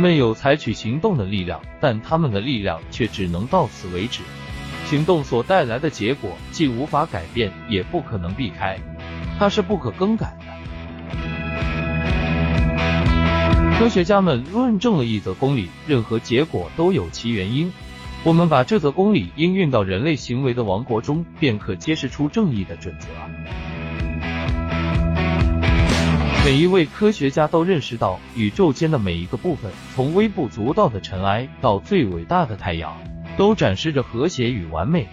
们有采取行动的力量，但他们的力量却只能到此为止。行动所带来的结果，既无法改变，也不可能避开，它是不可更改的。科学家们论证了一则公理：任何结果都有其原因。我们把这则公理应用到人类行为的王国中，便可揭示出正义的准则。每一位科学家都认识到，宇宙间的每一个部分，从微不足道的尘埃到最伟大的太阳，都展示着和谐与完美。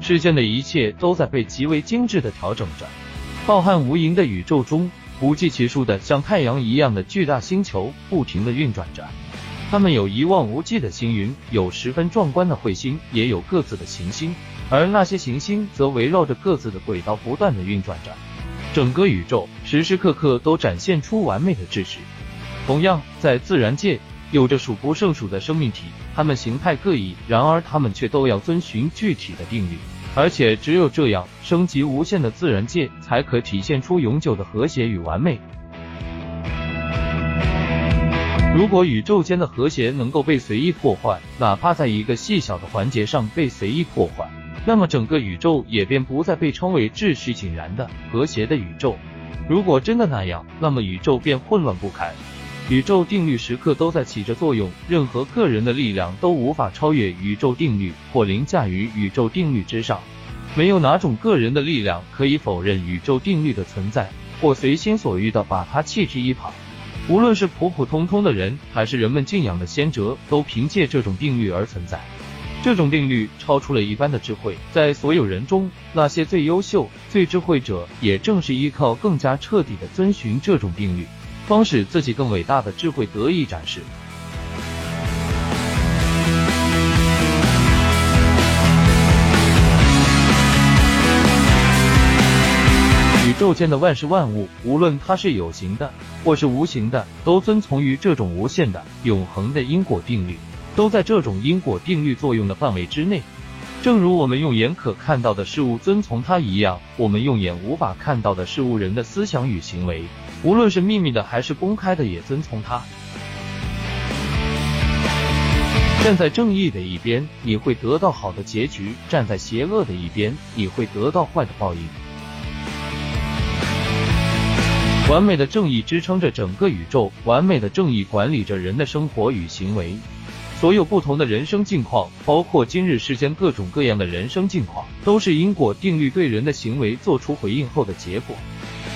世间的一切都在被极为精致的调整着。浩瀚无垠的宇宙中，不计其数的像太阳一样的巨大星球不停的运转着。它们有一望无际的星云，有十分壮观的彗星，也有各自的行星，而那些行星则围绕着各自的轨道不断的运转着。整个宇宙时时刻刻都展现出完美的秩序。同样，在自然界有着数不胜数的生命体，它们形态各异，然而它们却都要遵循具体的定律。而且只有这样，升级无限的自然界才可体现出永久的和谐与完美。如果宇宙间的和谐能够被随意破坏，哪怕在一个细小的环节上被随意破坏。那么整个宇宙也便不再被称为秩序井然的和谐的宇宙。如果真的那样，那么宇宙便混乱不堪。宇宙定律时刻都在起着作用，任何个人的力量都无法超越宇宙定律或凌驾于宇宙定律之上。没有哪种个人的力量可以否认宇宙定律的存在，或随心所欲的把它弃之一旁。无论是普普通通的人，还是人们敬仰的先哲，都凭借这种定律而存在。这种定律超出了一般的智慧，在所有人中，那些最优秀、最智慧者，也正是依靠更加彻底的遵循这种定律，方使自己更伟大的智慧得以展示。宇宙间的万事万物，无论它是有形的，或是无形的，都遵从于这种无限的、永恒的因果定律。都在这种因果定律作用的范围之内，正如我们用眼可看到的事物遵从它一样，我们用眼无法看到的事物，人的思想与行为，无论是秘密的还是公开的，也遵从它。站在正义的一边，你会得到好的结局；站在邪恶的一边，你会得到坏的报应。完美的正义支撑着整个宇宙，完美的正义管理着人的生活与行为。所有不同的人生境况，包括今日世间各种各样的人生境况，都是因果定律对人的行为做出回应后的结果。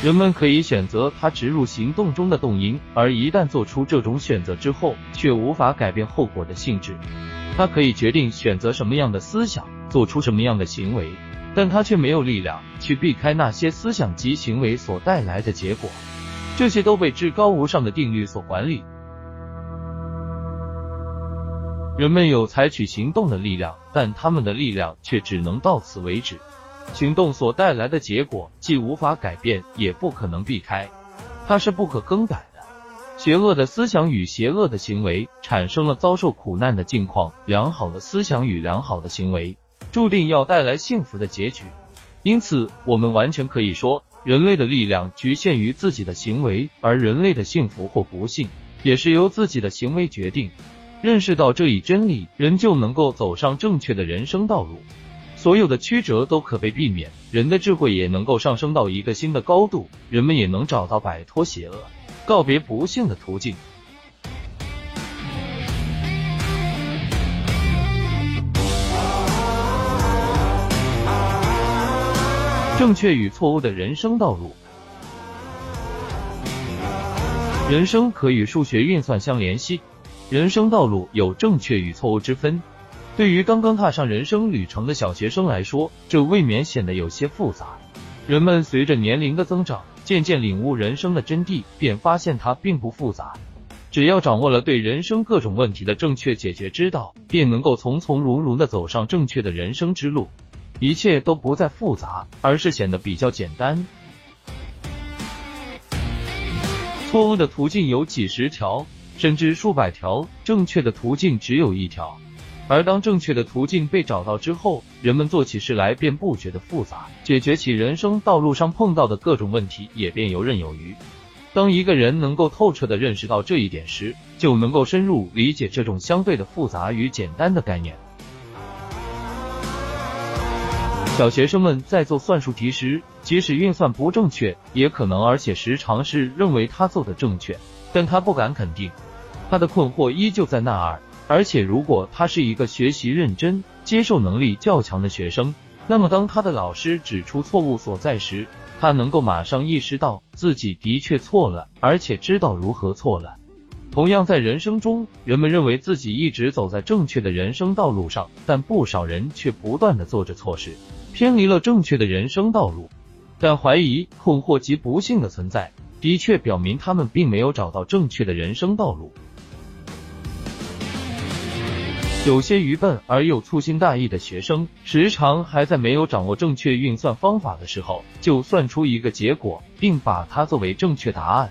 人们可以选择它植入行动中的动因，而一旦做出这种选择之后，却无法改变后果的性质。他可以决定选择什么样的思想，做出什么样的行为，但他却没有力量去避开那些思想及行为所带来的结果。这些都被至高无上的定律所管理。人们有采取行动的力量，但他们的力量却只能到此为止。行动所带来的结果，既无法改变，也不可能避开，它是不可更改的。邪恶的思想与邪恶的行为，产生了遭受苦难的境况；良好的思想与良好的行为，注定要带来幸福的结局。因此，我们完全可以说，人类的力量局限于自己的行为，而人类的幸福或不幸，也是由自己的行为决定。认识到这一真理，人就能够走上正确的人生道路，所有的曲折都可被避免，人的智慧也能够上升到一个新的高度，人们也能找到摆脱邪恶、告别不幸的途径。正确与错误的人生道路，人生可与数学运算相联系。人生道路有正确与错误之分，对于刚刚踏上人生旅程的小学生来说，这未免显得有些复杂。人们随着年龄的增长，渐渐领悟人生的真谛，便发现它并不复杂。只要掌握了对人生各种问题的正确解决之道，便能够从从容容的走上正确的人生之路，一切都不再复杂，而是显得比较简单。错误的途径有几十条。甚至数百条正确的途径只有一条，而当正确的途径被找到之后，人们做起事来便不觉得复杂，解决起人生道路上碰到的各种问题也便游刃有余。当一个人能够透彻的认识到这一点时，就能够深入理解这种相对的复杂与简单的概念。小学生们在做算术题时，即使运算不正确，也可能而且时常是认为他做的正确，但他不敢肯定，他的困惑依旧在那儿。而且，如果他是一个学习认真、接受能力较强的学生，那么当他的老师指出错误所在时，他能够马上意识到自己的确错了，而且知道如何错了。同样，在人生中，人们认为自己一直走在正确的人生道路上，但不少人却不断的做着错事，偏离了正确的人生道路。但怀疑、困惑及不幸的存在，的确表明他们并没有找到正确的人生道路。有些愚笨而又粗心大意的学生，时常还在没有掌握正确运算方法的时候，就算出一个结果，并把它作为正确答案。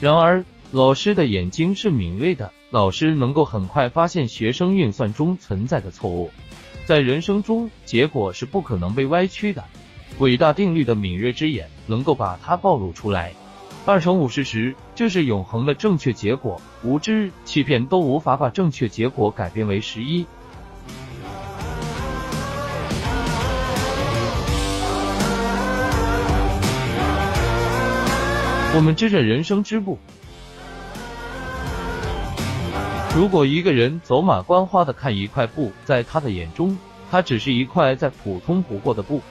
然而，老师的眼睛是敏锐的，老师能够很快发现学生运算中存在的错误。在人生中，结果是不可能被歪曲的。伟大定律的敏锐之眼能够把它暴露出来。二乘五是十，这是永恒的正确结果。无知、欺骗都无法把正确结果改变为十一。我们知着人生之步。如果一个人走马观花的看一块布，在他的眼中，它只是一块再普通不过的布。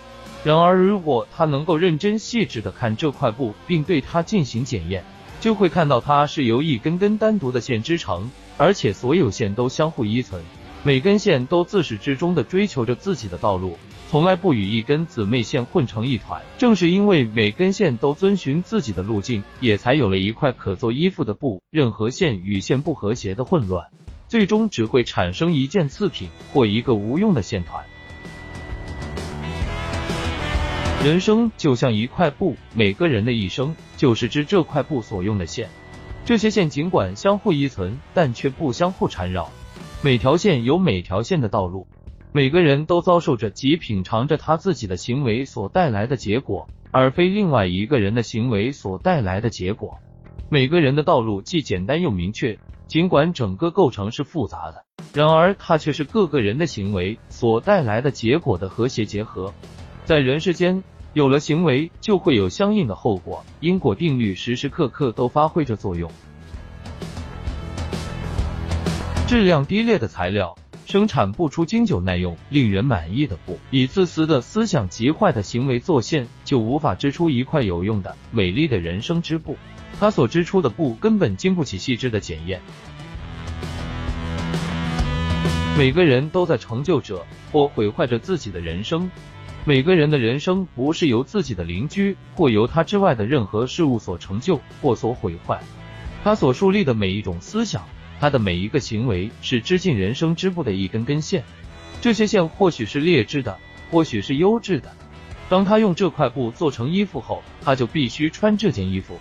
然而，如果他能够认真细致的看这块布，并对它进行检验，就会看到它是由一根根单独的线织成，而且所有线都相互依存，每根线都自始至终的追求着自己的道路，从来不与一根姊妹线混成一团。正是因为每根线都遵循自己的路径，也才有了一块可做衣服的布。任何线与线不和谐的混乱，最终只会产生一件次品或一个无用的线团。人生就像一块布，每个人的一生就是织这块布所用的线。这些线尽管相互依存，但却不相互缠绕。每条线有每条线的道路，每个人都遭受着及品尝着他自己的行为所带来的结果，而非另外一个人的行为所带来的结果。每个人的道路既简单又明确，尽管整个构成是复杂的，然而它却是各个人的行为所带来的结果的和谐结合。在人世间，有了行为，就会有相应的后果，因果定律时时刻刻都发挥着作用。质量低劣的材料生产不出经久耐用、令人满意的布，以自私的思想极坏的行为做线，就无法织出一块有用的、美丽的人生织布。他所织出的布根本经不起细致的检验。每个人都在成就着或毁坏着自己的人生。每个人的人生不是由自己的邻居或由他之外的任何事物所成就或所毁坏。他所树立的每一种思想，他的每一个行为，是织进人生织布的一根根线。这些线或许是劣质的，或许是优质的。当他用这块布做成衣服后，他就必须穿这件衣服。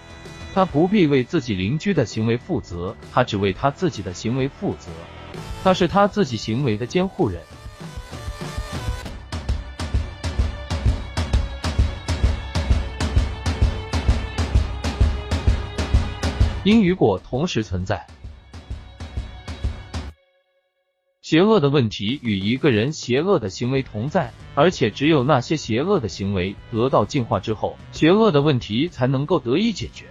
他不必为自己邻居的行为负责，他只为他自己的行为负责。他是他自己行为的监护人。因与果同时存在，邪恶的问题与一个人邪恶的行为同在，而且只有那些邪恶的行为得到净化之后，邪恶的问题才能够得以解决。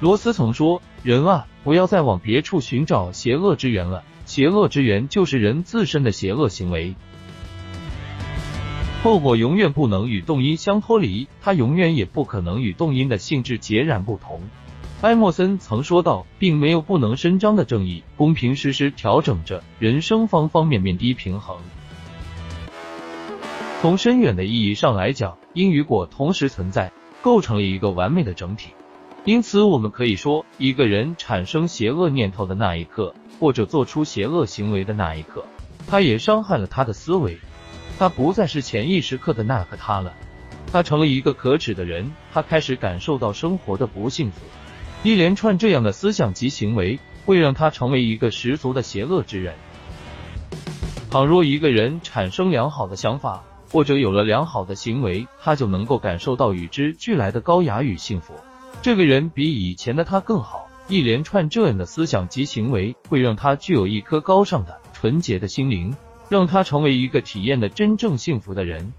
罗斯曾说：“人啊，不要再往别处寻找邪恶之源了，邪恶之源就是人自身的邪恶行为。后果永远不能与动因相脱离，它永远也不可能与动因的性质截然不同。”埃默森曾说道，并没有不能伸张的正义，公平时时调整着人生方方面面的平衡。从深远的意义上来讲，因与果同时存在，构成了一个完美的整体。因此，我们可以说，一个人产生邪恶念头的那一刻，或者做出邪恶行为的那一刻，他也伤害了他的思维。他不再是潜意识刻的那个他了，他成了一个可耻的人。他开始感受到生活的不幸福。一连串这样的思想及行为，会让他成为一个十足的邪恶之人。倘若一个人产生良好的想法，或者有了良好的行为，他就能够感受到与之俱来的高雅与幸福。这个人比以前的他更好。一连串这样的思想及行为，会让他具有一颗高尚的、纯洁的心灵，让他成为一个体验的真正幸福的人。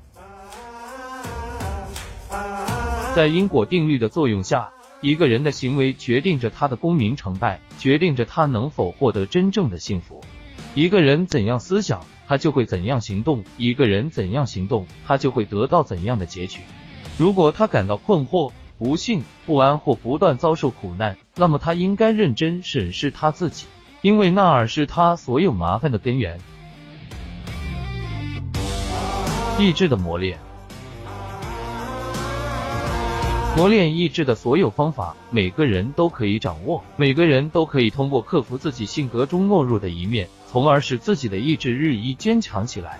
在因果定律的作用下，一个人的行为决定着他的功名成败，决定着他能否获得真正的幸福。一个人怎样思想，他就会怎样行动；一个人怎样行动，他就会得到怎样的结局。如果他感到困惑，不幸、不安或不断遭受苦难，那么他应该认真审视他自己，因为那儿是他所有麻烦的根源。意志的磨练，磨练意志的所有方法，每个人都可以掌握，每个人都可以通过克服自己性格中懦弱的一面，从而使自己的意志日益坚强起来。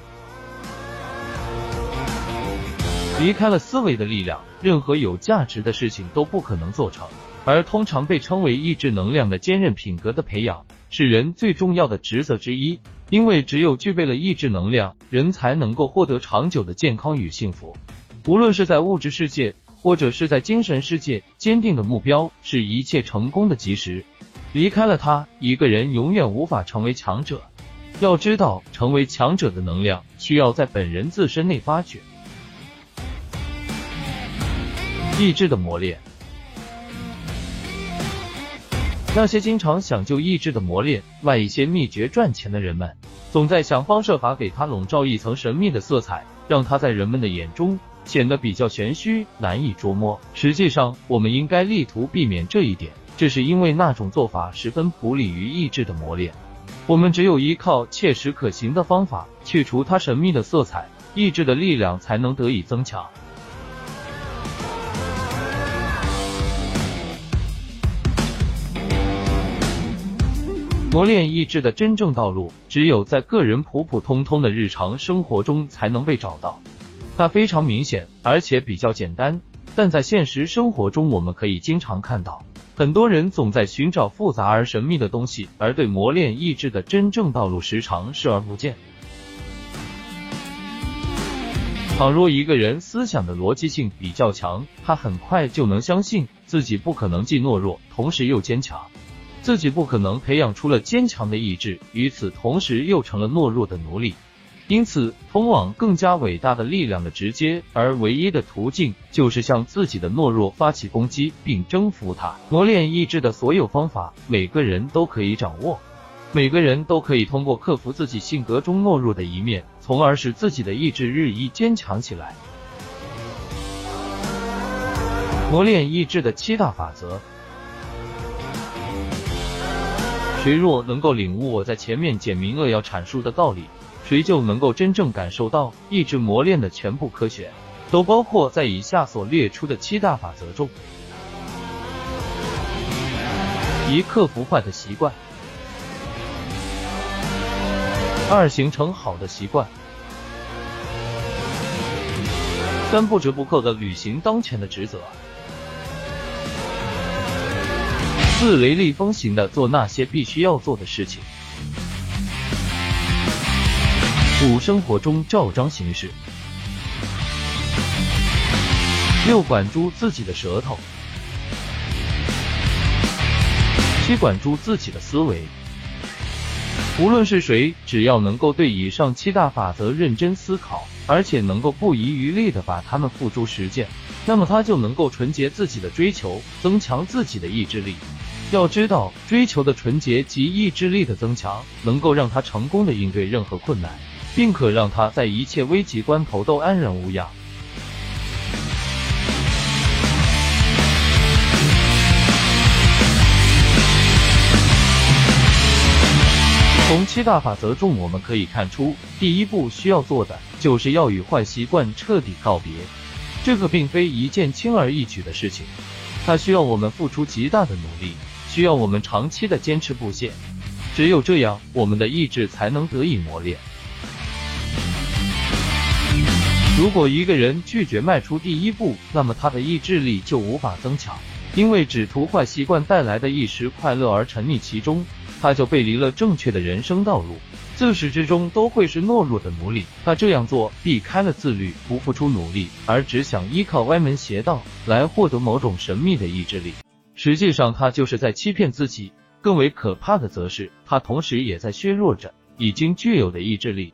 离开了思维的力量，任何有价值的事情都不可能做成。而通常被称为意志能量的坚韧品格的培养，是人最重要的职责之一。因为只有具备了意志能量，人才能够获得长久的健康与幸福。无论是在物质世界，或者是在精神世界，坚定的目标是一切成功的基石。离开了它，一个人永远无法成为强者。要知道，成为强者的能量需要在本人自身内发掘。意志的磨练，那些经常想就意志的磨练外一些秘诀赚钱的人们，总在想方设法给他笼罩一层神秘的色彩，让他在人们的眼中显得比较玄虚，难以捉摸。实际上，我们应该力图避免这一点，这是因为那种做法十分不利于意志的磨练。我们只有依靠切实可行的方法，去除它神秘的色彩，意志的力量才能得以增强。磨练意志的真正道路，只有在个人普普通通的日常生活中才能被找到。它非常明显，而且比较简单，但在现实生活中，我们可以经常看到，很多人总在寻找复杂而神秘的东西，而对磨练意志的真正道路时常视而不见。倘若一个人思想的逻辑性比较强，他很快就能相信自己不可能既懦弱，同时又坚强。自己不可能培养出了坚强的意志，与此同时又成了懦弱的奴隶。因此，通往更加伟大的力量的直接而唯一的途径，就是向自己的懦弱发起攻击，并征服它。磨练意志的所有方法，每个人都可以掌握。每个人都可以通过克服自己性格中懦弱的一面，从而使自己的意志日益坚强起来。磨练意志的七大法则。谁若能够领悟我在前面简明扼要阐述的道理，谁就能够真正感受到意志磨练的全部科学，都包括在以下所列出的七大法则中：一、克服坏的习惯；二、形成好的习惯；三、不折不扣的履行当前的职责。四雷厉风行的做那些必须要做的事情。五生活中照章行事。六管住自己的舌头。七管住自己的思维。无论是谁，只要能够对以上七大法则认真思考，而且能够不遗余力的把它们付诸实践，那么他就能够纯洁自己的追求，增强自己的意志力。要知道，追求的纯洁及意志力的增强，能够让他成功的应对任何困难，并可让他在一切危急关头都安然无恙。从七大法则中，我们可以看出，第一步需要做的，就是要与坏习惯彻底告别。这个并非一件轻而易举的事情，它需要我们付出极大的努力。需要我们长期的坚持不懈，只有这样，我们的意志才能得以磨练。如果一个人拒绝迈出第一步，那么他的意志力就无法增强，因为只图坏习惯带来的一时快乐而沉溺其中，他就背离了正确的人生道路。自始至终都会是懦弱的奴隶。他这样做避开了自律，不付出努力，而只想依靠歪门邪道来获得某种神秘的意志力。实际上，他就是在欺骗自己。更为可怕的，则是他同时也在削弱着已经具有的意志力。